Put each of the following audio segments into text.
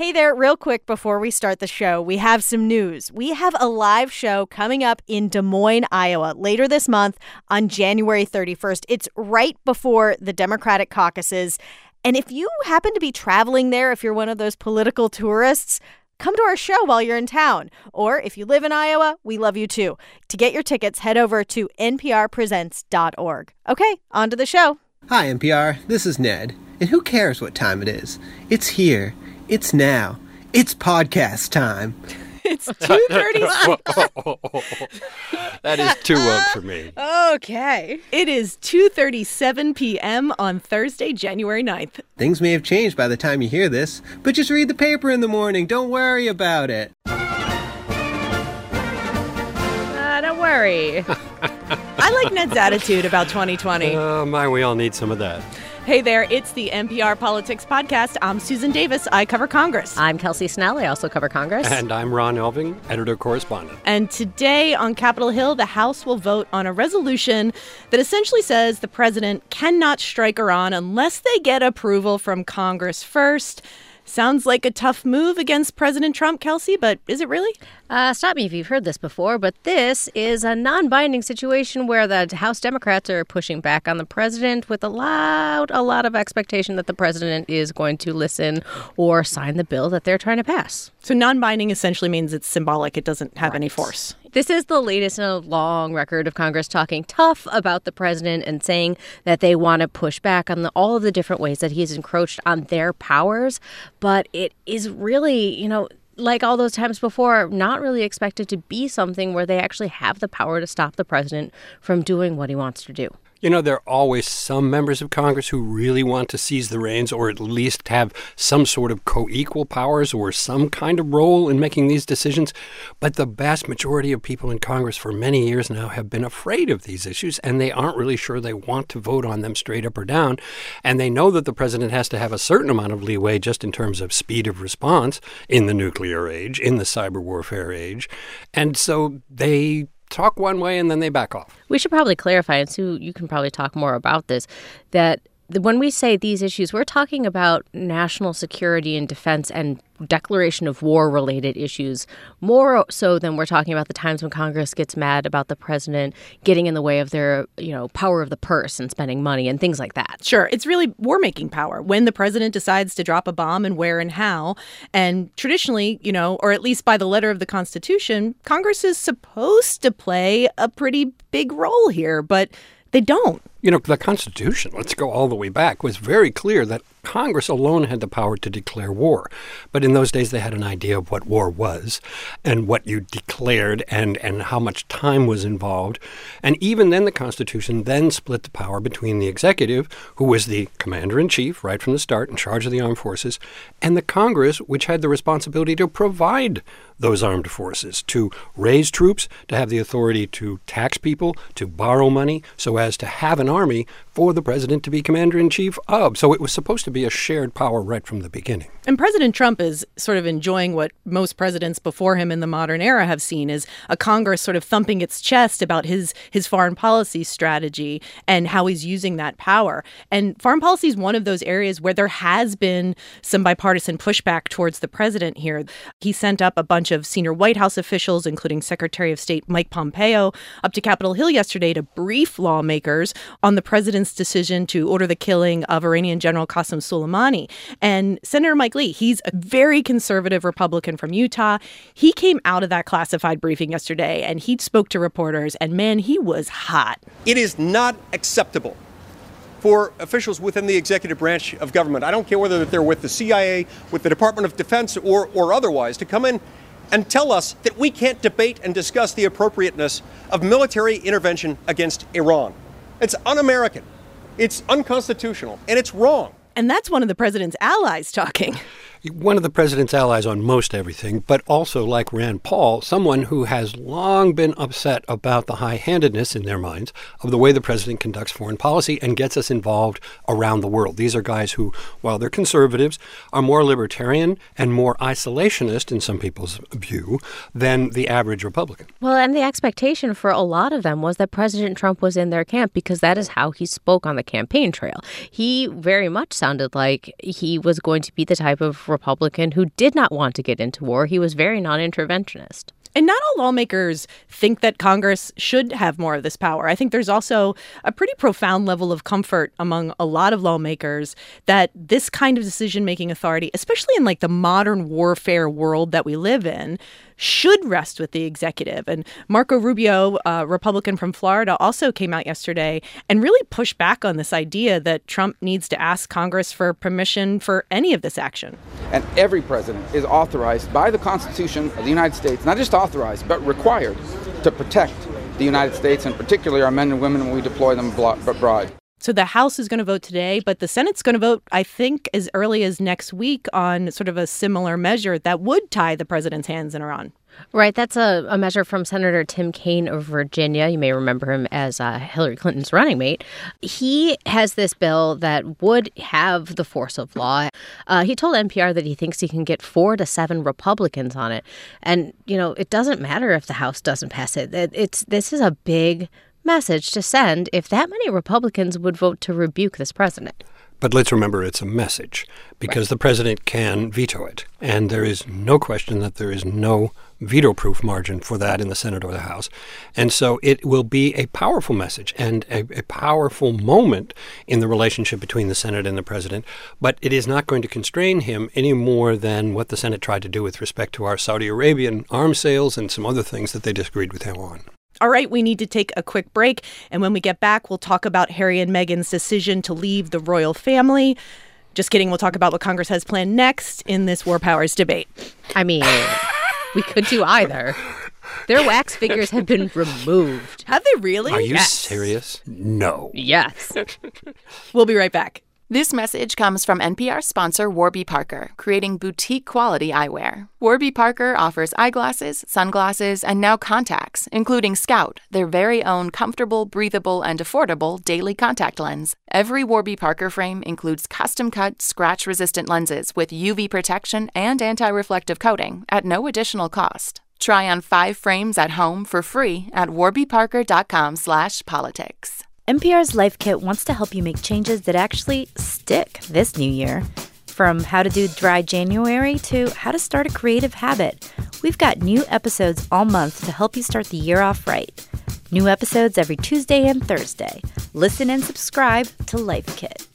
Hey there, real quick before we start the show, we have some news. We have a live show coming up in Des Moines, Iowa later this month on January 31st. It's right before the Democratic caucuses. And if you happen to be traveling there, if you're one of those political tourists, come to our show while you're in town. Or if you live in Iowa, we love you too. To get your tickets, head over to nprpresents.org. Okay, on to the show. Hi, NPR. This is Ned. And who cares what time it is? It's here. It's now. It's podcast time. It's 2:30. that is too woke for me. Okay. It is 2:37 p.m. on Thursday, January 9th. Things may have changed by the time you hear this, but just read the paper in the morning. Don't worry about it. Uh, don't worry. I like Ned's attitude about 2020. Oh, my, we all need some of that. Hey there, it's the NPR Politics Podcast. I'm Susan Davis. I cover Congress. I'm Kelsey Snell. I also cover Congress. And I'm Ron Elving, editor correspondent. And today on Capitol Hill, the House will vote on a resolution that essentially says the president cannot strike Iran unless they get approval from Congress first. Sounds like a tough move against President Trump, Kelsey, but is it really? Uh, stop me if you've heard this before, but this is a non binding situation where the House Democrats are pushing back on the president with a lot, a lot of expectation that the president is going to listen or sign the bill that they're trying to pass. So non binding essentially means it's symbolic, it doesn't have right. any force. This is the latest in a long record of Congress talking tough about the president and saying that they want to push back on the, all of the different ways that he's encroached on their powers. But it is really, you know, like all those times before, not really expected to be something where they actually have the power to stop the president from doing what he wants to do. You know, there are always some members of Congress who really want to seize the reins or at least have some sort of co equal powers or some kind of role in making these decisions. But the vast majority of people in Congress for many years now have been afraid of these issues and they aren't really sure they want to vote on them straight up or down. And they know that the president has to have a certain amount of leeway just in terms of speed of response in the nuclear age, in the cyber warfare age. And so they talk one way and then they back off. We should probably clarify, and Sue, you can probably talk more about this, that when we say these issues, we're talking about national security and defense and declaration of war related issues, more so than we're talking about the times when Congress gets mad about the president getting in the way of their, you know, power of the purse and spending money and things like that. Sure. It's really war making power when the president decides to drop a bomb and where and how. And traditionally, you know, or at least by the letter of the Constitution, Congress is supposed to play a pretty big role here, but they don't. You know, the Constitution, let's go all the way back, was very clear that Congress alone had the power to declare war. But in those days, they had an idea of what war was and what you declared and, and how much time was involved. And even then, the Constitution then split the power between the executive, who was the commander in chief right from the start, in charge of the armed forces, and the Congress, which had the responsibility to provide those armed forces, to raise troops, to have the authority to tax people, to borrow money, so as to have an army for the president to be commander in chief of. So it was supposed to be a shared power right from the beginning. And President Trump is sort of enjoying what most presidents before him in the modern era have seen is a Congress sort of thumping its chest about his his foreign policy strategy and how he's using that power. And foreign policy is one of those areas where there has been some bipartisan pushback towards the president here. He sent up a bunch of senior White House officials including Secretary of State Mike Pompeo up to Capitol Hill yesterday to brief lawmakers on the president's decision to order the killing of Iranian General Qasem Soleimani. And Senator Mike Lee, he's a very conservative Republican from Utah. He came out of that classified briefing yesterday and he spoke to reporters, and man, he was hot. It is not acceptable for officials within the executive branch of government, I don't care whether they're with the CIA, with the Department of Defense, or, or otherwise, to come in and tell us that we can't debate and discuss the appropriateness of military intervention against Iran. It's un American, it's unconstitutional, and it's wrong. And that's one of the president's allies talking. One of the president's allies on most everything, but also, like Rand Paul, someone who has long been upset about the high handedness in their minds of the way the president conducts foreign policy and gets us involved around the world. These are guys who, while they're conservatives, are more libertarian and more isolationist, in some people's view, than the average Republican. Well, and the expectation for a lot of them was that President Trump was in their camp because that is how he spoke on the campaign trail. He very much sounded like he was going to be the type of Republican who did not want to get into war. He was very non interventionist. And not all lawmakers think that Congress should have more of this power. I think there's also a pretty profound level of comfort among a lot of lawmakers that this kind of decision making authority, especially in like the modern warfare world that we live in, should rest with the executive. And Marco Rubio, a Republican from Florida, also came out yesterday and really pushed back on this idea that Trump needs to ask Congress for permission for any of this action. And every president is authorized by the Constitution of the United States, not just authorized, but required to protect the United States and particularly our men and women when we deploy them abroad. So the House is going to vote today, but the Senate's going to vote, I think, as early as next week on sort of a similar measure that would tie the president's hands in Iran. Right. That's a, a measure from Senator Tim Kaine of Virginia. You may remember him as uh, Hillary Clinton's running mate. He has this bill that would have the force of law. Uh, he told NPR that he thinks he can get four to seven Republicans on it. And, you know, it doesn't matter if the House doesn't pass it. It's This is a big message to send if that many Republicans would vote to rebuke this president. But let's remember it's a message because right. the president can veto it. And there is no question that there is no veto proof margin for that in the Senate or the House. And so it will be a powerful message and a, a, powerful moment in the relationship between the Senate and the president. But it is not going to constrain him any more than what the Senate tried to do with respect to our Saudi Arabian arms sales and some other things that they disagreed with him on. All right, we need to take a quick break. And when we get back, we'll talk about Harry and Meghan's decision to leave the royal family. Just kidding. We'll talk about what Congress has planned next in this War Powers debate. I mean, we could do either. Their wax figures have been removed. Have they really? Are you yes. serious? No. Yes. we'll be right back. This message comes from NPR sponsor Warby Parker, creating boutique quality eyewear. Warby Parker offers eyeglasses, sunglasses, and now contacts, including Scout, their very own comfortable, breathable, and affordable daily contact lens. Every Warby Parker frame includes custom cut, scratch resistant lenses with UV protection and anti reflective coating at no additional cost. Try on five frames at home for free at warbyparker.com/slash politics. NPR's Life Kit wants to help you make changes that actually stick this new year. From how to do dry January to how to start a creative habit, we've got new episodes all month to help you start the year off right. New episodes every Tuesday and Thursday. Listen and subscribe to Life Kit.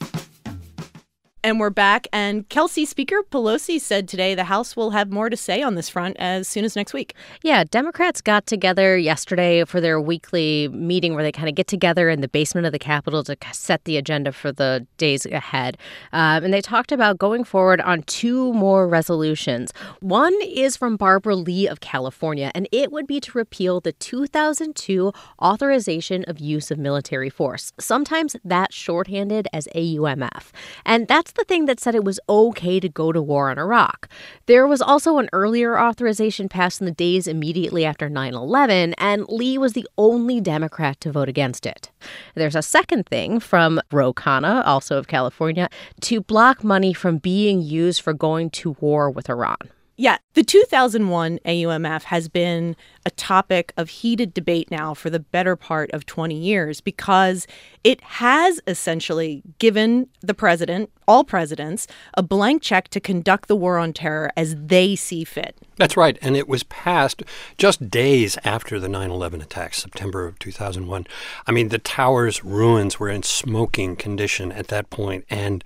And we're back. And Kelsey, Speaker Pelosi said today the House will have more to say on this front as soon as next week. Yeah, Democrats got together yesterday for their weekly meeting where they kind of get together in the basement of the Capitol to set the agenda for the days ahead. Um, and they talked about going forward on two more resolutions. One is from Barbara Lee of California, and it would be to repeal the 2002 authorization of use of military force. Sometimes that's shorthanded as AUMF. And that's the thing that said it was okay to go to war on Iraq. There was also an earlier authorization passed in the days immediately after 9 11, and Lee was the only Democrat to vote against it. There's a second thing from Ro Khanna, also of California, to block money from being used for going to war with Iran. Yeah, the 2001 AUMF has been a topic of heated debate now for the better part of 20 years because it has essentially given the president, all presidents, a blank check to conduct the war on terror as they see fit. That's right. And it was passed just days after the 9 11 attacks, September of 2001. I mean, the tower's ruins were in smoking condition at that point, And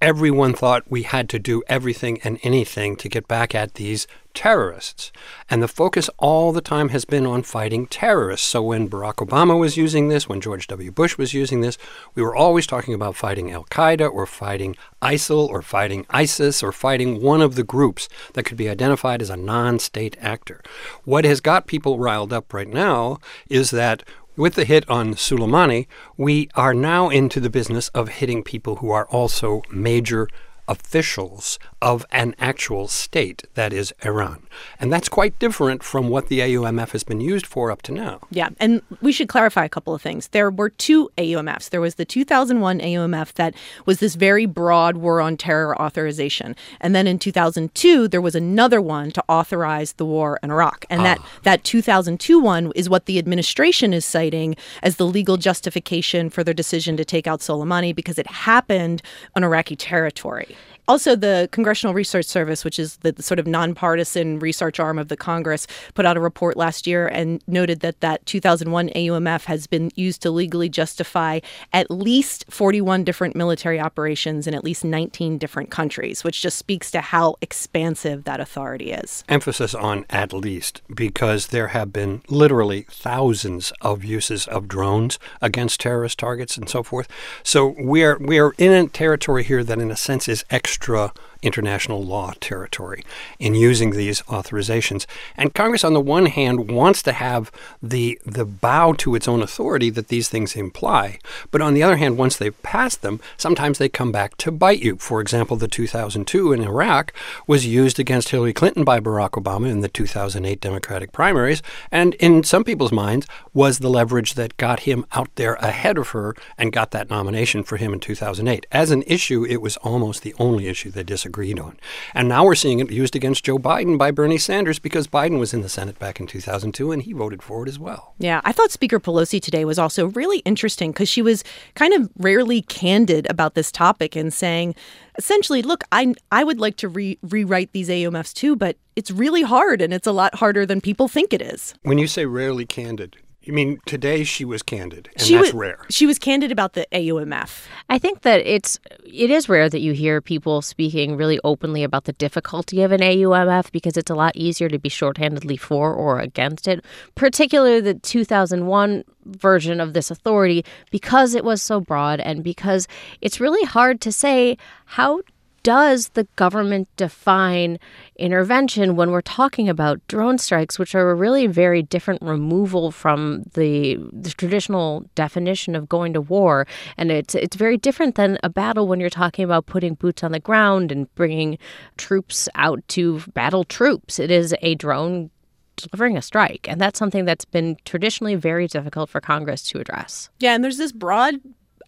everyone thought we had to do everything and anything to get back at these terrorists. And the focus all the time has been on fighting terrorists. So when Barack Obama was using this, when George W. Bush was using this, we were always talking about fighting Al Qaeda or fighting ISIL or fighting ISIS or fighting one of the groups that could be identified as a non state actor. What has got people riled up right now is that with the hit on Soleimani, we are now into the business of hitting people who are also major officials of an actual state, that is Iran. And that's quite different from what the AUMF has been used for up to now. Yeah, and we should clarify a couple of things. There were two AUMFs. There was the 2001 AUMF that was this very broad war on terror authorization. And then in 2002, there was another one to authorize the war in Iraq. And ah. that, that 2002 one is what the administration is citing as the legal justification for their decision to take out Soleimani because it happened on Iraqi territory. Also, the Congressional Research Service, which is the sort of nonpartisan research arm of the Congress, put out a report last year and noted that that 2001 AUMF has been used to legally justify at least 41 different military operations in at least 19 different countries, which just speaks to how expansive that authority is. Emphasis on at least, because there have been literally thousands of uses of drones against terrorist targets and so forth. So we're we're in a territory here that, in a sense, is extra extra international law territory in using these authorizations. And Congress, on the one hand, wants to have the the bow to its own authority that these things imply, but on the other hand, once they've passed them, sometimes they come back to bite you. For example, the 2002 in Iraq was used against Hillary Clinton by Barack Obama in the 2008 Democratic primaries, and in some people's minds was the leverage that got him out there ahead of her and got that nomination for him in 2008. As an issue, it was almost the only issue they disagreed agreed on. And now we're seeing it used against Joe Biden by Bernie Sanders because Biden was in the Senate back in 2002 and he voted for it as well. Yeah, I thought Speaker Pelosi today was also really interesting because she was kind of rarely candid about this topic and saying, essentially, look, I I would like to re- rewrite these AUMFs too, but it's really hard and it's a lot harder than people think it is. When you say rarely candid, you mean today she was candid, and she that's was, rare. She was candid about the AUMF. I think that it's it is rare that you hear people speaking really openly about the difficulty of an AUMF because it's a lot easier to be shorthandedly for or against it, particularly the 2001 version of this authority because it was so broad and because it's really hard to say how does the government define intervention when we're talking about drone strikes, which are a really very different removal from the, the traditional definition of going to war? And it's it's very different than a battle when you're talking about putting boots on the ground and bringing troops out to battle troops. It is a drone delivering a strike. And that's something that's been traditionally very difficult for Congress to address. Yeah, and there's this broad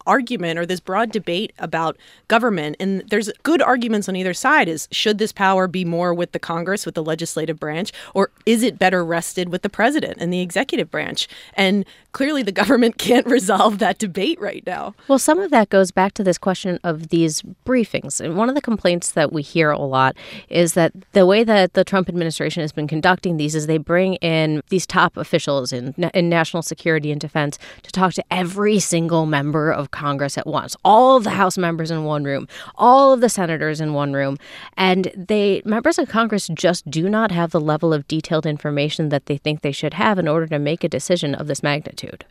argument or this broad debate about government and there's good arguments on either side is should this power be more with the congress with the legislative branch or is it better rested with the president and the executive branch? And clearly the government can't resolve that debate right now. Well some of that goes back to this question of these briefings. And one of the complaints that we hear a lot is that the way that the trump administration has been conducting these is they bring in these top officials in, in national security and defense to talk to every single member Congress at once. All of the House members in one room, all of the senators in one room. And they members of Congress just do not have the level of detailed information that they think they should have in order to make a decision of this magnitude.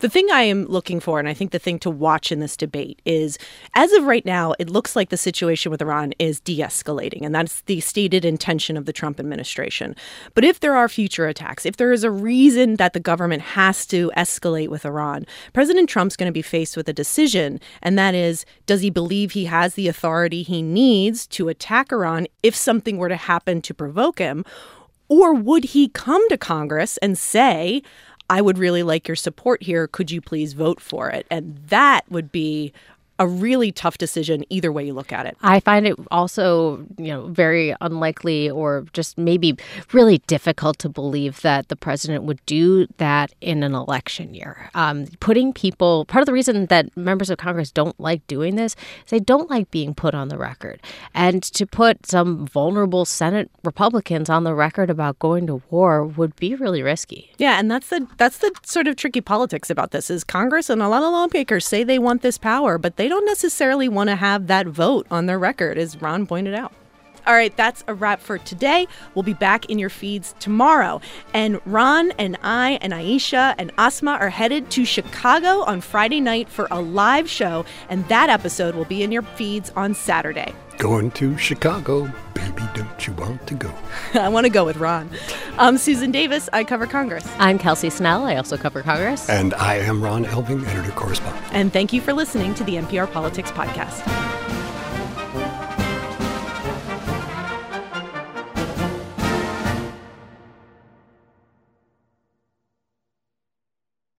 The thing I am looking for, and I think the thing to watch in this debate, is as of right now, it looks like the situation with Iran is de escalating, and that's the stated intention of the Trump administration. But if there are future attacks, if there is a reason that the government has to escalate with Iran, President Trump's going to be faced with a decision, and that is does he believe he has the authority he needs to attack Iran if something were to happen to provoke him? Or would he come to Congress and say, I would really like your support here. Could you please vote for it? And that would be a really tough decision either way you look at it. I find it also, you know, very unlikely or just maybe really difficult to believe that the president would do that in an election year. Um, putting people, part of the reason that members of Congress don't like doing this is they don't like being put on the record. And to put some vulnerable Senate Republicans on the record about going to war would be really risky. Yeah, and that's the that's the sort of tricky politics about this is Congress and a lot of lawmakers say they want this power, but they they don't necessarily want to have that vote on their record, as Ron pointed out. All right, that's a wrap for today. We'll be back in your feeds tomorrow. And Ron and I and Ayesha and Asma are headed to Chicago on Friday night for a live show, and that episode will be in your feeds on Saturday. Going to Chicago, baby, don't you want to go? I want to go with Ron. I'm Susan Davis. I cover Congress. I'm Kelsey Snell. I also cover Congress. And I am Ron Elving, editor correspondent. And thank you for listening to the NPR Politics Podcast.